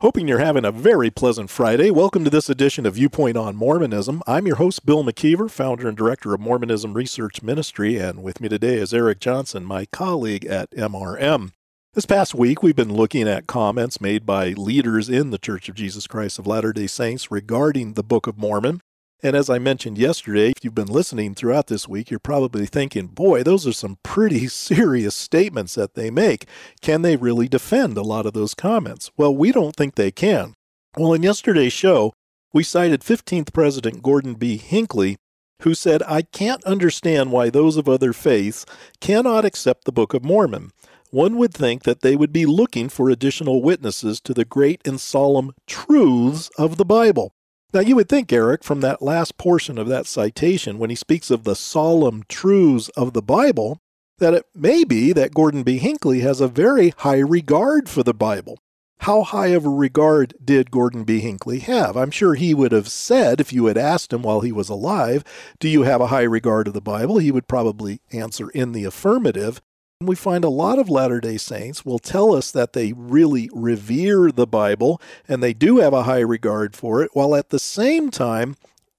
Hoping you're having a very pleasant Friday. Welcome to this edition of Viewpoint on Mormonism. I'm your host, Bill McKeever, founder and director of Mormonism Research Ministry, and with me today is Eric Johnson, my colleague at MRM. This past week, we've been looking at comments made by leaders in the Church of Jesus Christ of Latter day Saints regarding the Book of Mormon. And as I mentioned yesterday, if you've been listening throughout this week, you're probably thinking, boy, those are some pretty serious statements that they make. Can they really defend a lot of those comments? Well, we don't think they can. Well, in yesterday's show, we cited 15th President Gordon B. Hinckley, who said, I can't understand why those of other faiths cannot accept the Book of Mormon. One would think that they would be looking for additional witnesses to the great and solemn truths of the Bible. Now, you would think, Eric, from that last portion of that citation, when he speaks of the solemn truths of the Bible, that it may be that Gordon B. Hinckley has a very high regard for the Bible. How high of a regard did Gordon B. Hinckley have? I'm sure he would have said, if you had asked him while he was alive, Do you have a high regard of the Bible? He would probably answer in the affirmative. We find a lot of Latter day Saints will tell us that they really revere the Bible and they do have a high regard for it, while at the same time,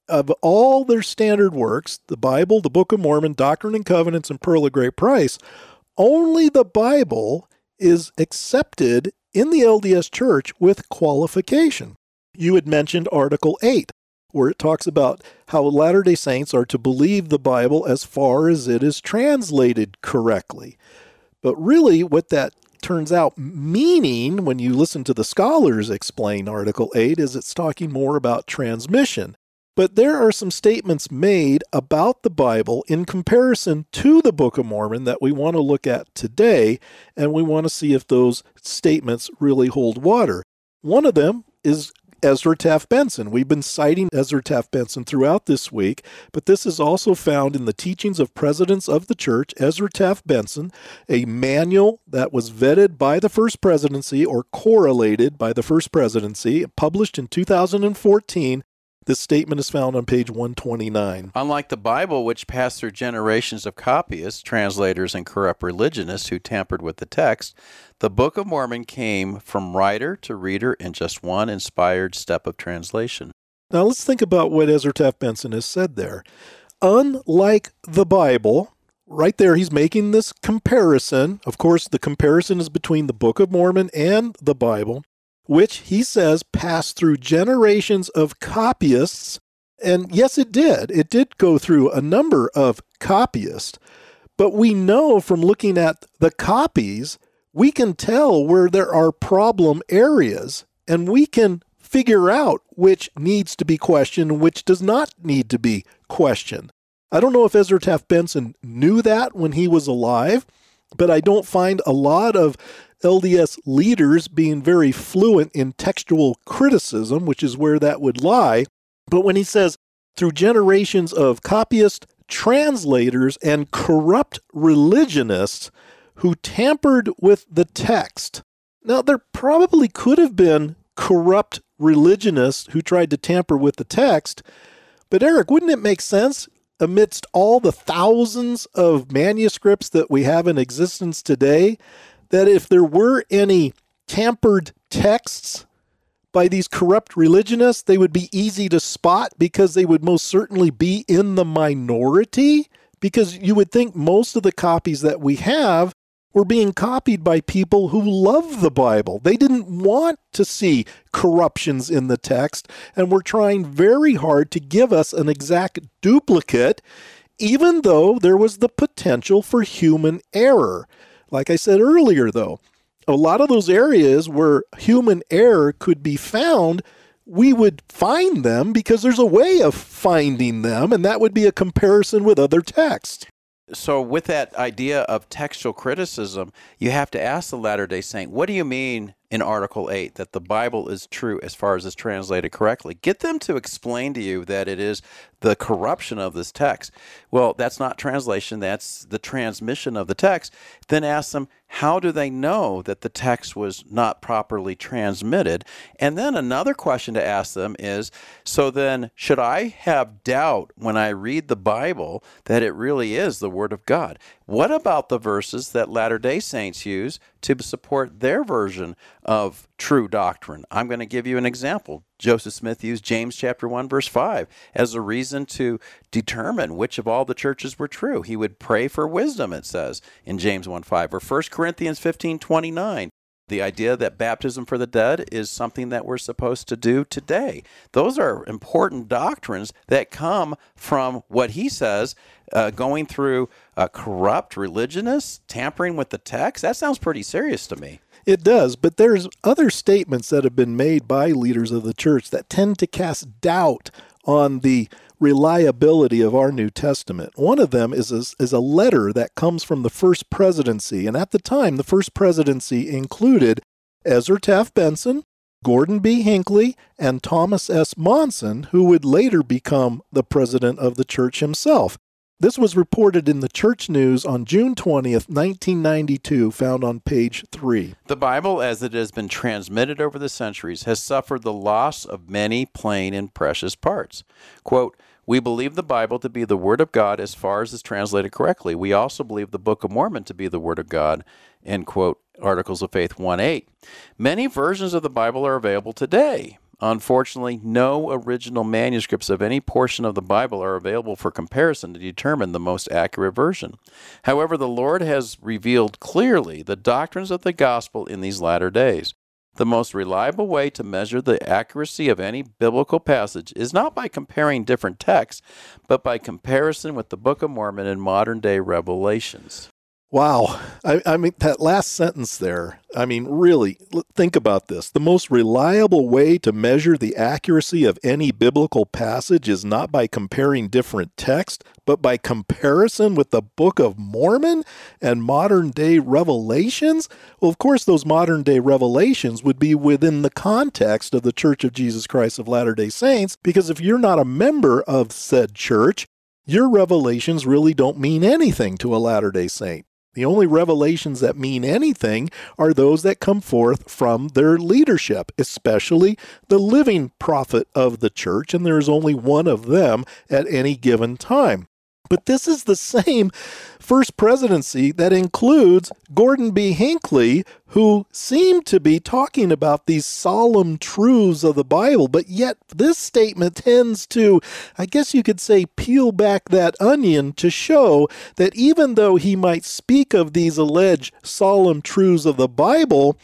of all their standard works, the Bible, the Book of Mormon, Doctrine and Covenants, and Pearl of Great Price, only the Bible is accepted in the LDS Church with qualification. You had mentioned Article 8 where it talks about how Latter day Saints are to believe the Bible as far as it is translated correctly. But really, what that turns out meaning when you listen to the scholars explain Article 8 is it's talking more about transmission. But there are some statements made about the Bible in comparison to the Book of Mormon that we want to look at today, and we want to see if those statements really hold water. One of them is Ezra Taft Benson. We've been citing Ezra Taft Benson throughout this week, but this is also found in the Teachings of Presidents of the Church, Ezra Taft Benson, a manual that was vetted by the First Presidency or correlated by the First Presidency, published in 2014 this statement is found on page 129. Unlike the Bible, which passed through generations of copyists, translators, and corrupt religionists who tampered with the text, the Book of Mormon came from writer to reader in just one inspired step of translation. Now let's think about what Ezra Taft Benson has said there. Unlike the Bible, right there he's making this comparison. Of course, the comparison is between the Book of Mormon and the Bible which he says passed through generations of copyists. And yes, it did. It did go through a number of copyists. But we know from looking at the copies, we can tell where there are problem areas and we can figure out which needs to be questioned and which does not need to be questioned. I don't know if Ezra Taft Benson knew that when he was alive, but I don't find a lot of LDS leaders being very fluent in textual criticism, which is where that would lie. But when he says, through generations of copyist translators and corrupt religionists who tampered with the text. Now, there probably could have been corrupt religionists who tried to tamper with the text, but Eric, wouldn't it make sense amidst all the thousands of manuscripts that we have in existence today that if there were any tampered texts by these corrupt religionists, they would be easy to spot because they would most certainly be in the minority. Because you would think most of the copies that we have were being copied by people who love the Bible. They didn't want to see corruptions in the text and were trying very hard to give us an exact duplicate, even though there was the potential for human error. Like I said earlier, though, a lot of those areas where human error could be found, we would find them because there's a way of finding them, and that would be a comparison with other texts. So, with that idea of textual criticism, you have to ask the Latter day Saint, what do you mean in Article 8 that the Bible is true as far as it's translated correctly. Get them to explain to you that it is the corruption of this text. Well, that's not translation, that's the transmission of the text. Then ask them, how do they know that the text was not properly transmitted? And then another question to ask them is so then, should I have doubt when I read the Bible that it really is the Word of God? What about the verses that Latter day Saints use to support their version of true doctrine? I'm going to give you an example. Joseph Smith used James chapter 1 verse 5 as a reason to determine which of all the churches were true. He would pray for wisdom it says in James 1 5 or 1 Corinthians 15:29 the idea that baptism for the dead is something that we're supposed to do today. Those are important doctrines that come from what he says uh, going through corrupt religionists, tampering with the text. That sounds pretty serious to me. It does, but there's other statements that have been made by leaders of the church that tend to cast doubt on the reliability of our New Testament. One of them is a, is a letter that comes from the first presidency, and at the time, the first presidency included Ezra Taft Benson, Gordon B. Hinckley, and Thomas S. Monson, who would later become the president of the church himself. This was reported in the Church News on June 20th, 1992, found on page 3. The Bible, as it has been transmitted over the centuries, has suffered the loss of many plain and precious parts. Quote, we believe the Bible to be the Word of God as far as it's translated correctly. We also believe the Book of Mormon to be the Word of God. End quote. Articles of Faith 1 8. Many versions of the Bible are available today. Unfortunately, no original manuscripts of any portion of the Bible are available for comparison to determine the most accurate version. However, the Lord has revealed clearly the doctrines of the gospel in these latter days. The most reliable way to measure the accuracy of any biblical passage is not by comparing different texts, but by comparison with the Book of Mormon and modern day revelations. Wow. I, I, mean, that last sentence there, I mean, really, think about this. The most reliable way to measure the accuracy of any biblical passage is not by comparing different texts, but by comparison with the Book of Mormon and modern day revelations. Well, of course, those modern day revelations would be within the context of the Church of Jesus Christ of Latter day Saints, because if you're not a member of said church, your revelations really don't mean anything to a Latter day Saint. The only revelations that mean anything are those that come forth from their leadership, especially the living prophet of the church, and there is only one of them at any given time. But this is the same first presidency that includes Gordon B. Hinckley, who seemed to be talking about these solemn truths of the Bible, but yet this statement tends to, I guess you could say, peel back that onion to show that even though he might speak of these alleged solemn truths of the Bible,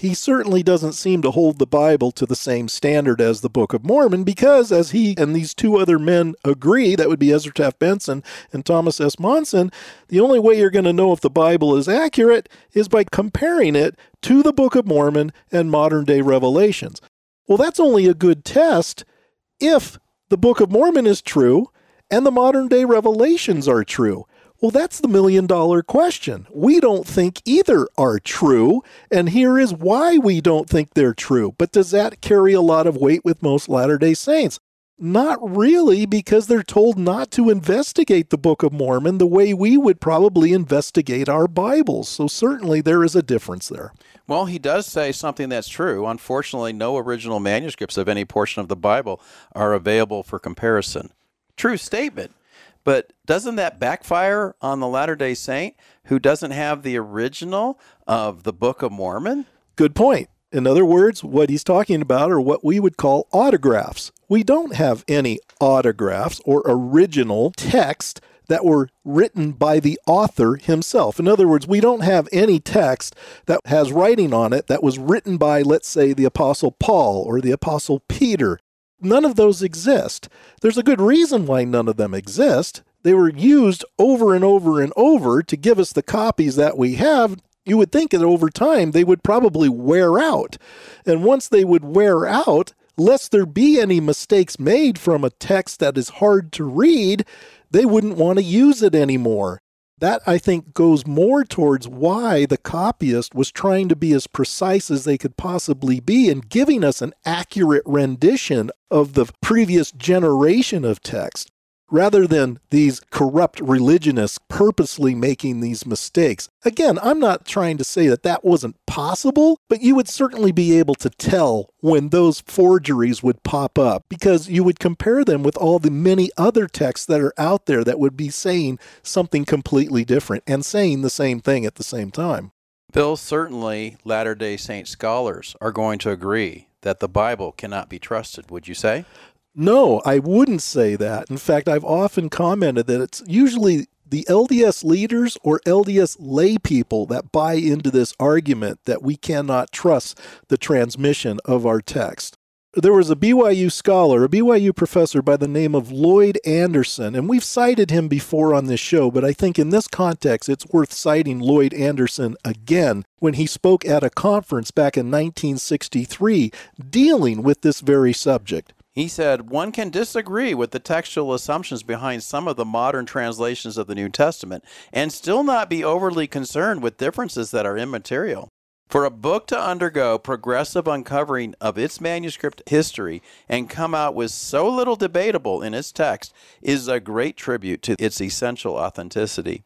he certainly doesn't seem to hold the Bible to the same standard as the Book of Mormon because, as he and these two other men agree, that would be Ezra Taft Benson and Thomas S. Monson, the only way you're going to know if the Bible is accurate is by comparing it to the Book of Mormon and modern day revelations. Well, that's only a good test if the Book of Mormon is true and the modern day revelations are true. Well, that's the million dollar question. We don't think either are true, and here is why we don't think they're true. But does that carry a lot of weight with most Latter day Saints? Not really, because they're told not to investigate the Book of Mormon the way we would probably investigate our Bibles. So, certainly, there is a difference there. Well, he does say something that's true. Unfortunately, no original manuscripts of any portion of the Bible are available for comparison. True statement. But doesn't that backfire on the Latter day Saint who doesn't have the original of the Book of Mormon? Good point. In other words, what he's talking about are what we would call autographs. We don't have any autographs or original text that were written by the author himself. In other words, we don't have any text that has writing on it that was written by, let's say, the Apostle Paul or the Apostle Peter none of those exist. There's a good reason why none of them exist. They were used over and over and over to give us the copies that we have. You would think that over time they would probably wear out. And once they would wear out, lest there be any mistakes made from a text that is hard to read, they wouldn't want to use it anymore. That, I think, goes more towards why the copyist was trying to be as precise as they could possibly be and giving us an accurate rendition of the previous generation of text rather than these corrupt religionists purposely making these mistakes. Again, I'm not trying to say that that wasn't possible, but you would certainly be able to tell when those forgeries would pop up because you would compare them with all the many other texts that are out there that would be saying something completely different and saying the same thing at the same time. Bill, certainly Latter day Saint scholars are going to agree that the Bible cannot be trusted, would you say? No, I wouldn't say that. In fact, I've often commented that it's usually the LDS leaders or LDS lay people that buy into this argument that we cannot trust the transmission of our text. There was a BYU scholar, a BYU professor by the name of Lloyd Anderson, and we've cited him before on this show, but I think in this context it's worth citing Lloyd Anderson again when he spoke at a conference back in 1963 dealing with this very subject. He said, One can disagree with the textual assumptions behind some of the modern translations of the New Testament and still not be overly concerned with differences that are immaterial. For a book to undergo progressive uncovering of its manuscript history and come out with so little debatable in its text is a great tribute to its essential authenticity.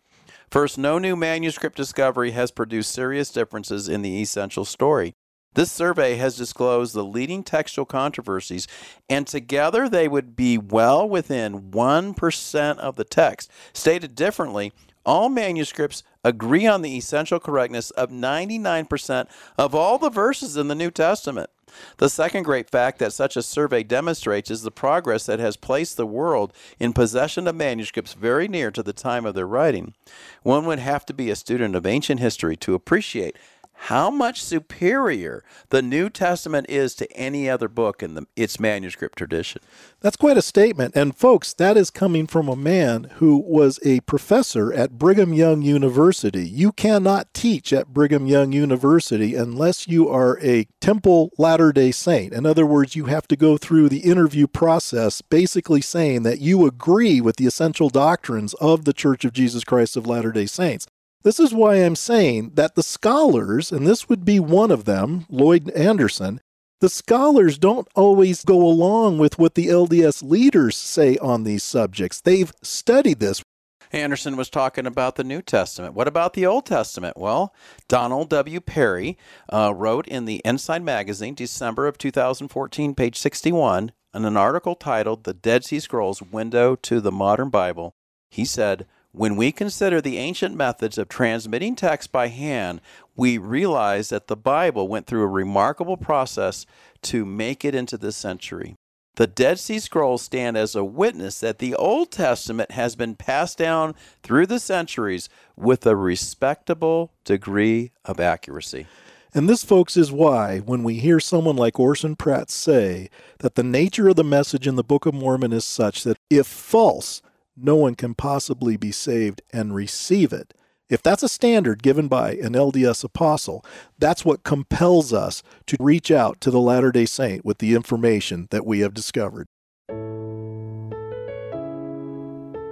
First, no new manuscript discovery has produced serious differences in the essential story. This survey has disclosed the leading textual controversies, and together they would be well within 1% of the text. Stated differently, all manuscripts agree on the essential correctness of 99% of all the verses in the New Testament. The second great fact that such a survey demonstrates is the progress that has placed the world in possession of manuscripts very near to the time of their writing. One would have to be a student of ancient history to appreciate how much superior the New Testament is to any other book in the, its manuscript tradition. That's quite a statement. And, folks, that is coming from a man who was a professor at Brigham Young University. You cannot teach at Brigham Young University unless you are a Temple Latter day Saint. In other words, you have to go through the interview process, basically saying that you agree with the essential doctrines of the Church of Jesus Christ of Latter day Saints. This is why I'm saying that the scholars, and this would be one of them, Lloyd Anderson, the scholars don't always go along with what the LDS leaders say on these subjects. They've studied this. Anderson was talking about the New Testament. What about the Old Testament? Well, Donald W. Parry uh, wrote in the Ensign magazine, December of 2014, page 61, in an article titled The Dead Sea Scrolls Window to the Modern Bible. He said, when we consider the ancient methods of transmitting text by hand, we realize that the Bible went through a remarkable process to make it into this century. The Dead Sea Scrolls stand as a witness that the Old Testament has been passed down through the centuries with a respectable degree of accuracy. And this, folks, is why when we hear someone like Orson Pratt say that the nature of the message in the Book of Mormon is such that if false, no one can possibly be saved and receive it. If that's a standard given by an LDS apostle, that's what compels us to reach out to the Latter day Saint with the information that we have discovered.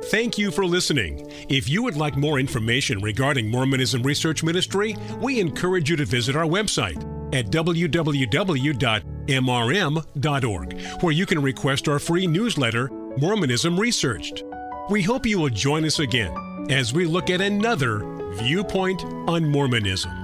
Thank you for listening. If you would like more information regarding Mormonism Research Ministry, we encourage you to visit our website at www.mrm.org, where you can request our free newsletter, Mormonism Researched. We hope you will join us again as we look at another viewpoint on Mormonism.